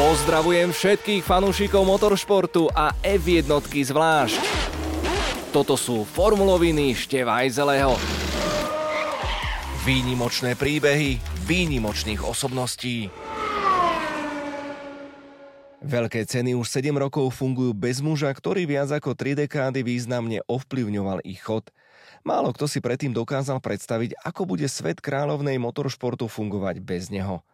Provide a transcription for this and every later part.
Pozdravujem všetkých fanúšikov motoršportu a F1 zvlášť. Toto sú formuloviny Števajzeleho. Výnimočné príbehy výnimočných osobností. Veľké ceny už 7 rokov fungujú bez muža, ktorý viac ako 3 dekády významne ovplyvňoval ich chod. Málo kto si predtým dokázal predstaviť, ako bude svet kráľovnej motoršportu fungovať bez neho.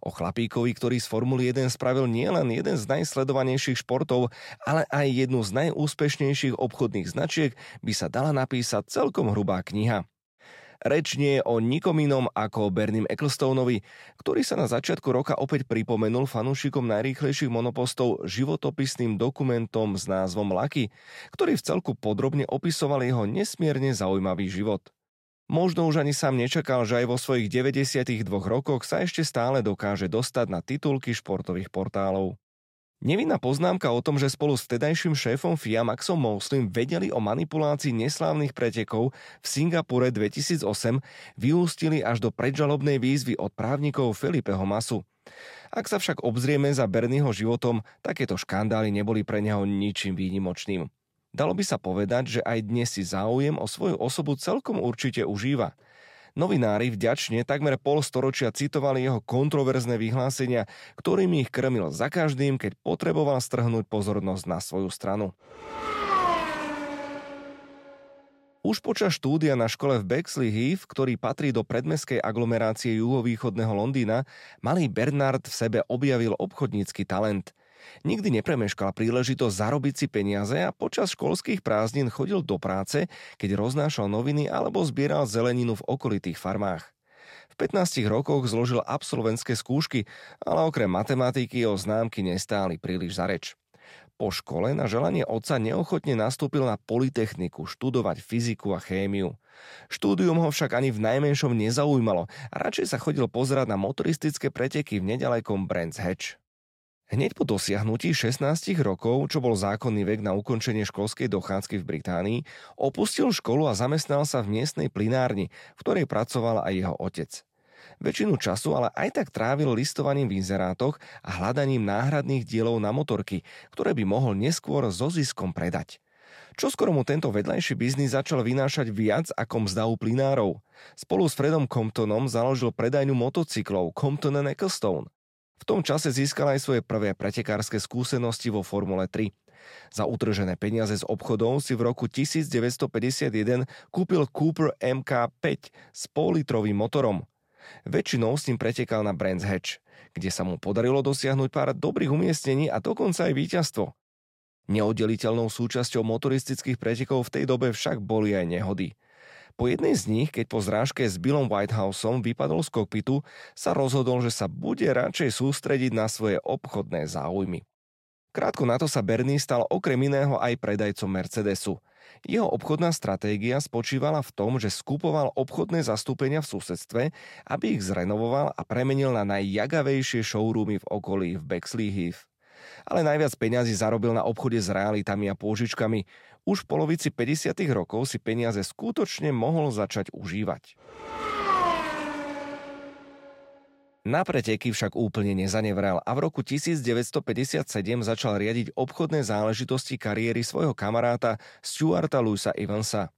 O chlapíkovi, ktorý z Formuly 1 spravil nielen jeden z najsledovanejších športov, ale aj jednu z najúspešnejších obchodných značiek, by sa dala napísať celkom hrubá kniha. Reč nie je o nikom inom ako Bernim Ecclestoneovi, ktorý sa na začiatku roka opäť pripomenul fanúšikom najrýchlejších monopostov životopisným dokumentom s názvom Lucky, ktorý v celku podrobne opisoval jeho nesmierne zaujímavý život. Možno už ani sám nečakal, že aj vo svojich 92 rokoch sa ešte stále dokáže dostať na titulky športových portálov. Nevinná poznámka o tom, že spolu s vtedajším šéfom FIA Maxom Mouslim vedeli o manipulácii neslávnych pretekov v Singapure 2008, vyústili až do predžalobnej výzvy od právnikov Felipeho Masu. Ak sa však obzrieme za Bernieho životom, takéto škandály neboli pre neho ničím výnimočným. Dalo by sa povedať, že aj dnes si záujem o svoju osobu celkom určite užíva. Novinári vďačne takmer pol storočia citovali jeho kontroverzné vyhlásenia, ktorými ich krmil za každým, keď potreboval strhnúť pozornosť na svoju stranu. Už počas štúdia na škole v Bexley Heath, ktorý patrí do predmeskej aglomerácie juhovýchodného Londýna, malý Bernard v sebe objavil obchodnícky talent. Nikdy nepremeškal príležitosť zarobiť si peniaze a počas školských prázdnin chodil do práce, keď roznášal noviny alebo zbieral zeleninu v okolitých farmách. V 15 rokoch zložil absolventské skúšky, ale okrem matematiky o známky nestáli príliš za reč. Po škole na želanie otca neochotne nastúpil na Polytechniku študovať fyziku a chémiu. Štúdium ho však ani v najmenšom nezaujímalo a radšej sa chodil pozerať na motoristické preteky v nedalekom Brands Hatch. Hneď po dosiahnutí 16 rokov, čo bol zákonný vek na ukončenie školskej dochádzky v Británii, opustil školu a zamestnal sa v miestnej plinárni, v ktorej pracoval aj jeho otec. Väčšinu času ale aj tak trávil listovaním v inzerátoch a hľadaním náhradných dielov na motorky, ktoré by mohol neskôr so ziskom predať. Čoskoro mu tento vedľajší biznis začal vynášať viac ako mzda u plinárov. Spolu s Fredom Comptonom založil predajňu motocyklov Compton Ecclestone. V tom čase získal aj svoje prvé pretekárske skúsenosti vo Formule 3. Za utržené peniaze z obchodov si v roku 1951 kúpil Cooper MK5 s pol-litrovým motorom. Väčšinou s ním pretekal na Brands Hatch, kde sa mu podarilo dosiahnuť pár dobrých umiestnení a dokonca aj víťazstvo. Neoddeliteľnou súčasťou motoristických pretekov v tej dobe však boli aj nehody. Po jednej z nich, keď po zrážke s Billom Whitehouseom vypadol z kokpitu, sa rozhodol, že sa bude radšej sústrediť na svoje obchodné záujmy. Krátko na to sa Bernie stal okrem iného aj predajcom Mercedesu. Jeho obchodná stratégia spočívala v tom, že skupoval obchodné zastúpenia v susedstve, aby ich zrenovoval a premenil na najjagavejšie showroomy v okolí v Bexley Heath ale najviac peňazí zarobil na obchode s realitami a pôžičkami. Už v polovici 50. rokov si peniaze skutočne mohol začať užívať. Na preteky však úplne nezanevrel a v roku 1957 začal riadiť obchodné záležitosti kariéry svojho kamaráta Stuarta Louisa Evansa.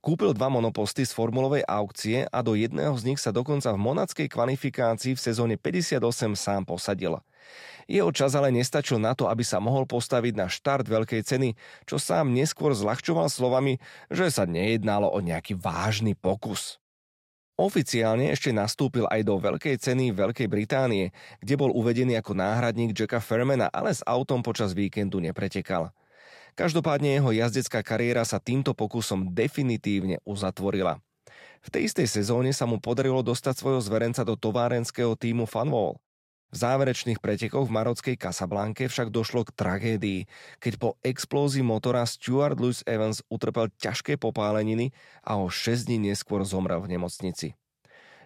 Kúpil dva monoposty z formulovej aukcie a do jedného z nich sa dokonca v monackej kvalifikácii v sezóne 58 sám posadil. Jeho čas ale nestačil na to, aby sa mohol postaviť na štart veľkej ceny, čo sám neskôr zľahčoval slovami, že sa nejednalo o nejaký vážny pokus. Oficiálne ešte nastúpil aj do veľkej ceny Veľkej Británie, kde bol uvedený ako náhradník Jacka Fermana, ale s autom počas víkendu nepretekal. Každopádne jeho jazdecká kariéra sa týmto pokusom definitívne uzatvorila. V tej istej sezóne sa mu podarilo dostať svojho zverenca do továrenského týmu Fanwall. V záverečných pretekoch v marockej Casablanke však došlo k tragédii, keď po explózii motora Stuart Lewis Evans utrpel ťažké popáleniny a o 6 dní neskôr zomrel v nemocnici.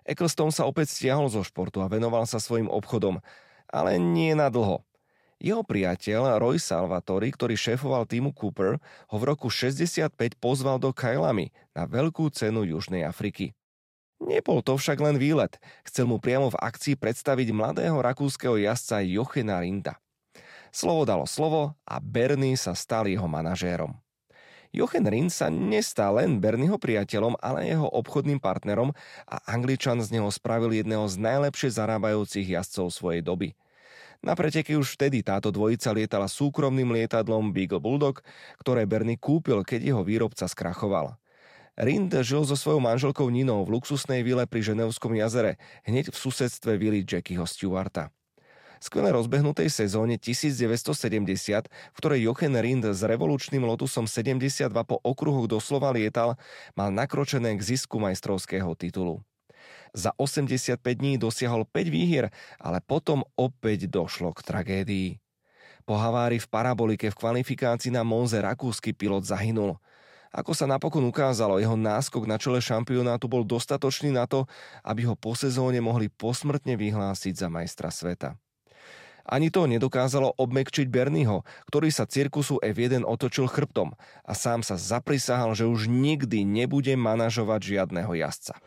Ecclestone sa opäť stiahol zo športu a venoval sa svojim obchodom, ale nie na dlho. Jeho priateľ Roy Salvatori, ktorý šéfoval týmu Cooper, ho v roku 65 pozval do Kailami na veľkú cenu Južnej Afriky. Nebol to však len výlet. Chcel mu priamo v akcii predstaviť mladého rakúskeho jazdca Jochena Rinda. Slovo dalo slovo a Bernie sa stal jeho manažérom. Jochen Rindt sa nestal len Bernieho priateľom, ale jeho obchodným partnerom a Angličan z neho spravil jedného z najlepšie zarábajúcich jazdcov svojej doby. Na preteky už vtedy táto dvojica lietala súkromným lietadlom Beagle Bulldog, ktoré Bernie kúpil, keď jeho výrobca skrachoval. Rind žil so svojou manželkou Ninou v luxusnej vile pri Ženevskom jazere, hneď v susedstve vily Jackieho Stewarta skvele rozbehnutej sezóne 1970, v ktorej Jochen Rind s revolučným Lotusom 72 po okruhoch doslova lietal, mal nakročené k zisku majstrovského titulu. Za 85 dní dosiahol 5 výhier, ale potom opäť došlo k tragédii. Po havári v parabolike v kvalifikácii na Monze rakúsky pilot zahynul. Ako sa napokon ukázalo, jeho náskok na čele šampionátu bol dostatočný na to, aby ho po sezóne mohli posmrtne vyhlásiť za majstra sveta. Ani to nedokázalo obmekčiť Bernieho, ktorý sa cirkusu F1 otočil chrbtom a sám sa zaprisahal, že už nikdy nebude manažovať žiadneho jazdca.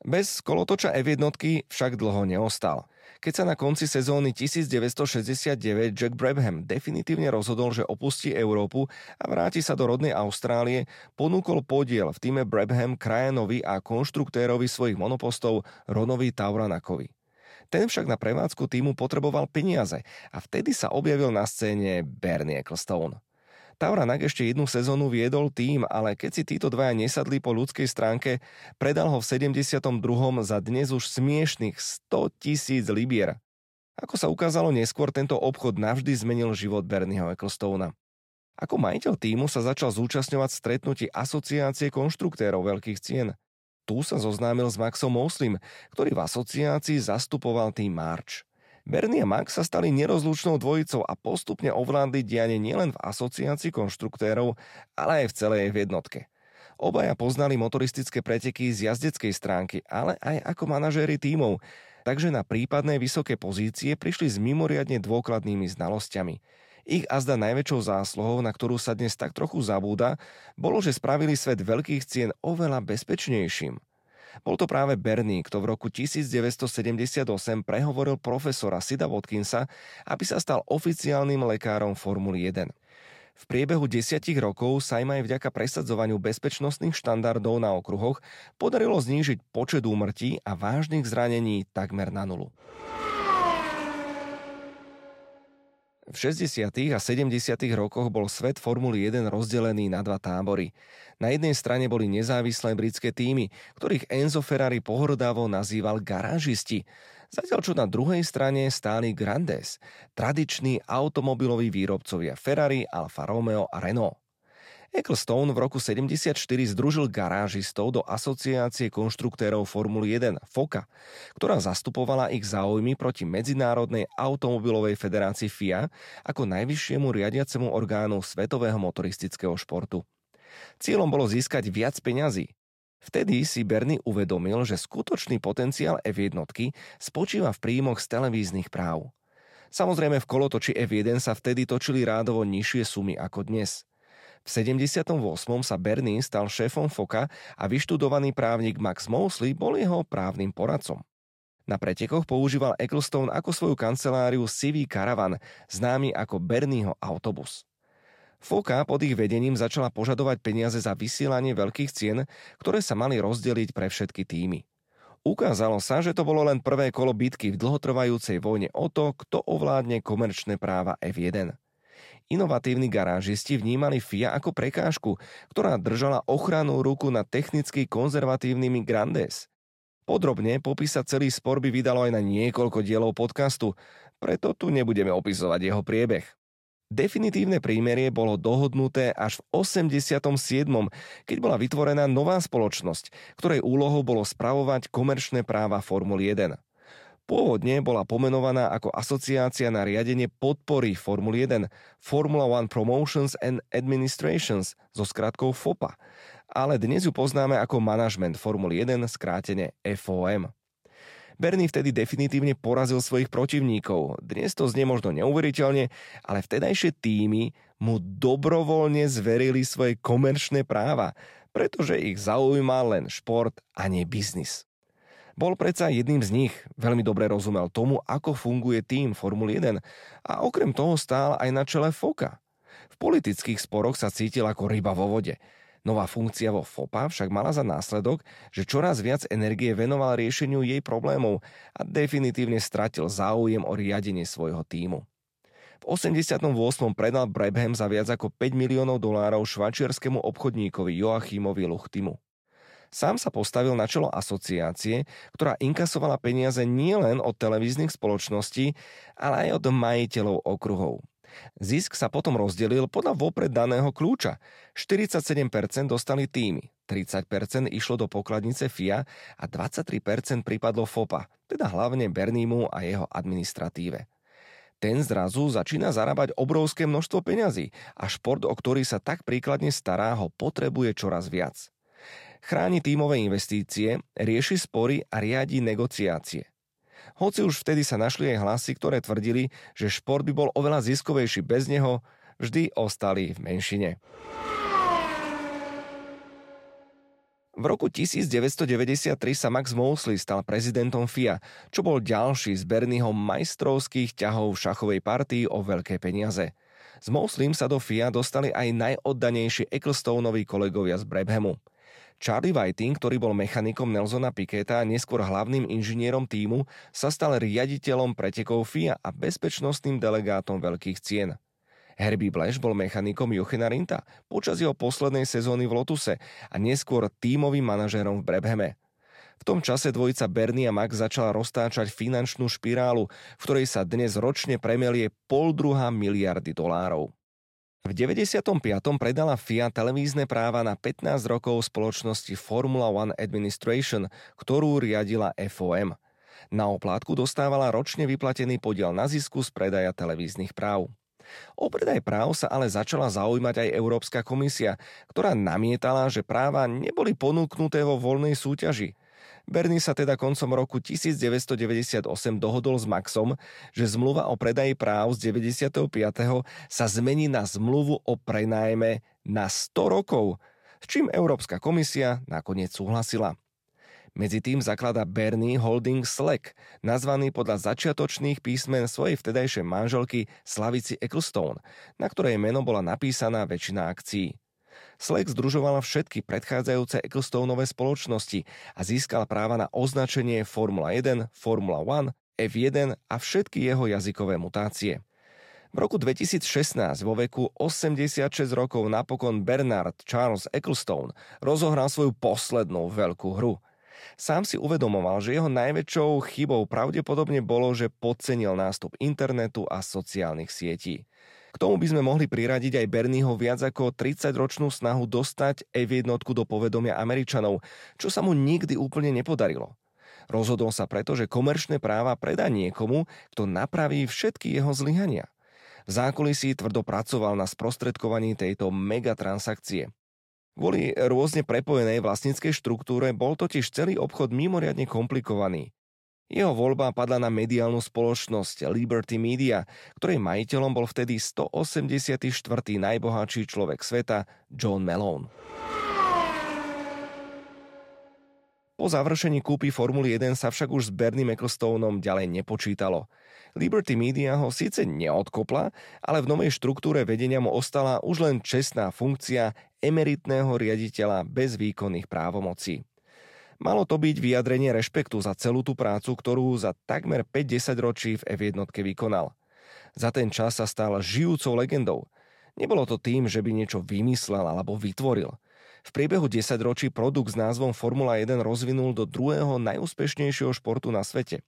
Bez kolotoča F1 však dlho neostal. Keď sa na konci sezóny 1969 Jack Brabham definitívne rozhodol, že opustí Európu a vráti sa do rodnej Austrálie, ponúkol podiel v týme Brabham krajanovi a konštruktérovi svojich monopostov Ronovi Tauranakovi. Ten však na prevádzku týmu potreboval peniaze a vtedy sa objavil na scéne Bernie Ecclestone. Tauranak ešte jednu sezónu viedol tým, ale keď si títo dvaja nesadli po ľudskej stránke, predal ho v 72. za dnes už smiešných 100 tisíc libier. Ako sa ukázalo neskôr, tento obchod navždy zmenil život Bernieho Ecclestona. Ako majiteľ týmu sa začal zúčastňovať stretnutí asociácie konštruktérov veľkých cien. Tu sa zoznámil s Maxom Moslim, ktorý v asociácii zastupoval tým March. Bernie a Max sa stali nerozlučnou dvojicou a postupne ovládli dianie nielen v asociácii konštruktérov, ale aj v celej jednotke. Obaja poznali motoristické preteky z jazdeckej stránky, ale aj ako manažéri tímov, takže na prípadné vysoké pozície prišli s mimoriadne dôkladnými znalosťami. Ich azda najväčšou zásluhou, na ktorú sa dnes tak trochu zabúda, bolo, že spravili svet veľkých cien oveľa bezpečnejším – bol to práve Bernie, kto v roku 1978 prehovoril profesora Sida Watkinsa, aby sa stal oficiálnym lekárom Formuly 1. V priebehu desiatich rokov sa im aj vďaka presadzovaniu bezpečnostných štandardov na okruhoch podarilo znížiť počet úmrtí a vážnych zranení takmer na nulu. V 60. a 70. rokoch bol svet Formuly 1 rozdelený na dva tábory. Na jednej strane boli nezávislé britské týmy, ktorých Enzo Ferrari pohrdavo nazýval garážisti. Zatiaľ čo na druhej strane stáli Grandes, tradiční automobiloví výrobcovia Ferrari, Alfa Romeo a Renault. Ecclestone v roku 74 združil garážistov do asociácie konštruktérov Formuly 1 FOKA, ktorá zastupovala ich záujmy proti Medzinárodnej automobilovej federácii FIA ako najvyššiemu riadiacemu orgánu svetového motoristického športu. Cieľom bolo získať viac peňazí, Vtedy si Bernie uvedomil, že skutočný potenciál F1 spočíva v príjmoch z televíznych práv. Samozrejme v kolotoči F1 sa vtedy točili rádovo nižšie sumy ako dnes. V 78. sa Bernie stal šéfom FOKA a vyštudovaný právnik Max Mosley bol jeho právnym poradcom. Na pretekoch používal Ecclestone ako svoju kanceláriu CV Caravan, známy ako Bernieho autobus. FOKA pod ich vedením začala požadovať peniaze za vysielanie veľkých cien, ktoré sa mali rozdeliť pre všetky týmy. Ukázalo sa, že to bolo len prvé kolo bitky v dlhotrvajúcej vojne o to, kto ovládne komerčné práva F1. Inovatívni garážisti vnímali FIA ako prekážku, ktorá držala ochrannú ruku na technicky konzervatívnymi Grandes. Podrobne popísať celý spor by vydalo aj na niekoľko dielov podcastu, preto tu nebudeme opisovať jeho priebeh. Definitívne prímerie bolo dohodnuté až v 87., keď bola vytvorená nová spoločnosť, ktorej úlohou bolo spravovať komerčné práva Formuly 1. Pôvodne bola pomenovaná ako asociácia na riadenie podpory Formuly 1 Formula One Promotions and Administrations so skratkou FOPA, ale dnes ju poznáme ako Management Formuly 1 skrátene FOM. Bernie vtedy definitívne porazil svojich protivníkov. Dnes to znie možno neuveriteľne, ale vtedajšie týmy mu dobrovoľne zverili svoje komerčné práva. pretože ich zaujíma len šport a nie biznis. Bol predsa jedným z nich, veľmi dobre rozumel tomu, ako funguje tým Formule 1 a okrem toho stál aj na čele FOKA. V politických sporoch sa cítil ako ryba vo vode. Nová funkcia vo FOPA však mala za následok, že čoraz viac energie venoval riešeniu jej problémov a definitívne stratil záujem o riadenie svojho týmu. V 88. predal Brabham za viac ako 5 miliónov dolárov švačiarskému obchodníkovi Joachimovi Luchtimu. Sám sa postavil na čelo asociácie, ktorá inkasovala peniaze nielen od televíznych spoločností, ale aj od majiteľov okruhov. Zisk sa potom rozdelil podľa vopred daného kľúča. 47% dostali týmy, 30% išlo do pokladnice FIA a 23% pripadlo FOPA, teda hlavne Bernímu a jeho administratíve ten zrazu začína zarábať obrovské množstvo peňazí a šport, o ktorý sa tak príkladne stará, ho potrebuje čoraz viac. Chráni tímové investície, rieši spory a riadi negociácie. Hoci už vtedy sa našli aj hlasy, ktoré tvrdili, že šport by bol oveľa ziskovejší bez neho, vždy ostali v menšine. V roku 1993 sa Max Mosley stal prezidentom FIA, čo bol ďalší z Bernieho majstrovských ťahov v šachovej partii o veľké peniaze. S Mosleym sa do FIA dostali aj najoddanejší Ecclestoneoví kolegovia z Brabhamu. Charlie Whiting, ktorý bol mechanikom Nelsona Piketa a neskôr hlavným inžinierom týmu, sa stal riaditeľom pretekov FIA a bezpečnostným delegátom veľkých cien. Herbie Blash bol mechanikom Jochena Rinta počas jeho poslednej sezóny v Lotuse a neskôr tímovým manažérom v Brabhame. V tom čase dvojica Bernie a Max začala roztáčať finančnú špirálu, v ktorej sa dnes ročne premelie pol druhá miliardy dolárov. V 95. predala FIA televízne práva na 15 rokov spoločnosti Formula One Administration, ktorú riadila FOM. Na oplátku dostávala ročne vyplatený podiel na zisku z predaja televíznych práv. O predaj práv sa ale začala zaujímať aj Európska komisia, ktorá namietala, že práva neboli ponúknuté vo voľnej súťaži. Bernie sa teda koncom roku 1998 dohodol s Maxom, že zmluva o predaji práv z 95. sa zmení na zmluvu o prenajme na 100 rokov, s čím Európska komisia nakoniec súhlasila. Medzi tým zaklada Bernie Holding Slack, nazvaný podľa začiatočných písmen svojej vtedajšej manželky Slavici Ecclestone, na ktorej meno bola napísaná väčšina akcií. Slack združovala všetky predchádzajúce Ecclestoneové spoločnosti a získal práva na označenie Formula 1, Formula 1, F1 a všetky jeho jazykové mutácie. V roku 2016 vo veku 86 rokov napokon Bernard Charles Ecclestone rozohral svoju poslednú veľkú hru. Sám si uvedomoval, že jeho najväčšou chybou pravdepodobne bolo, že podcenil nástup internetu a sociálnych sietí. K tomu by sme mohli priradiť aj Bernieho viac ako 30-ročnú snahu dostať F1 do povedomia Američanov, čo sa mu nikdy úplne nepodarilo. Rozhodol sa preto, že komerčné práva predá niekomu, kto napraví všetky jeho zlyhania. V zákulisí tvrdo pracoval na sprostredkovaní tejto megatransakcie. Kvôli rôzne prepojenej vlastníckej štruktúre bol totiž celý obchod mimoriadne komplikovaný. Jeho voľba padla na mediálnu spoločnosť Liberty Media, ktorej majiteľom bol vtedy 184. najbohatší človek sveta John Malone. Po završení kúpy Formuly 1 sa však už s Bernie Ecclestoneom ďalej nepočítalo. Liberty Media ho síce neodkopla, ale v novej štruktúre vedenia mu ostala už len čestná funkcia emeritného riaditeľa bez výkonných právomocí. Malo to byť vyjadrenie rešpektu za celú tú prácu, ktorú za takmer 5-10 ročí v F1 vykonal. Za ten čas sa stal žijúcou legendou. Nebolo to tým, že by niečo vymyslel alebo vytvoril. V priebehu 10 ročí produkt s názvom Formula 1 rozvinul do druhého najúspešnejšieho športu na svete.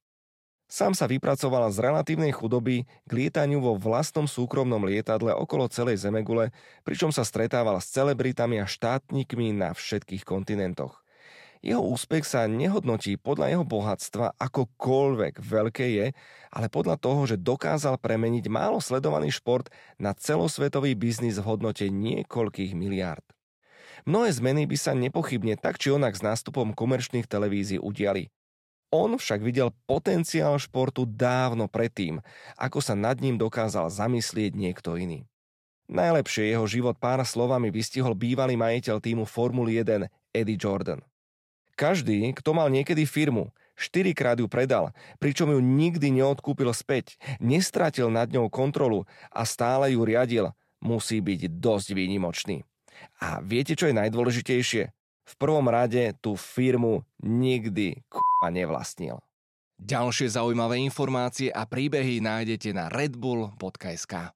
Sám sa vypracoval z relatívnej chudoby k lietaniu vo vlastnom súkromnom lietadle okolo celej Zemegule, pričom sa stretával s celebritami a štátnikmi na všetkých kontinentoch. Jeho úspech sa nehodnotí podľa jeho bohatstva akokoľvek veľké je, ale podľa toho, že dokázal premeniť málo sledovaný šport na celosvetový biznis v hodnote niekoľkých miliárd. Mnohé zmeny by sa nepochybne tak či onak s nástupom komerčných televízií udiali. On však videl potenciál športu dávno predtým, ako sa nad ním dokázal zamyslieť niekto iný. Najlepšie jeho život pár slovami vystihol bývalý majiteľ týmu Formuly 1 Eddie Jordan. Každý, kto mal niekedy firmu, štyrikrát ju predal, pričom ju nikdy neodkúpil späť, nestratil nad ňou kontrolu a stále ju riadil, musí byť dosť výnimočný. A viete, čo je najdôležitejšie? V prvom rade tú firmu nikdy k***a nevlastnil. Ďalšie zaujímavé informácie a príbehy nájdete na redbull.sk.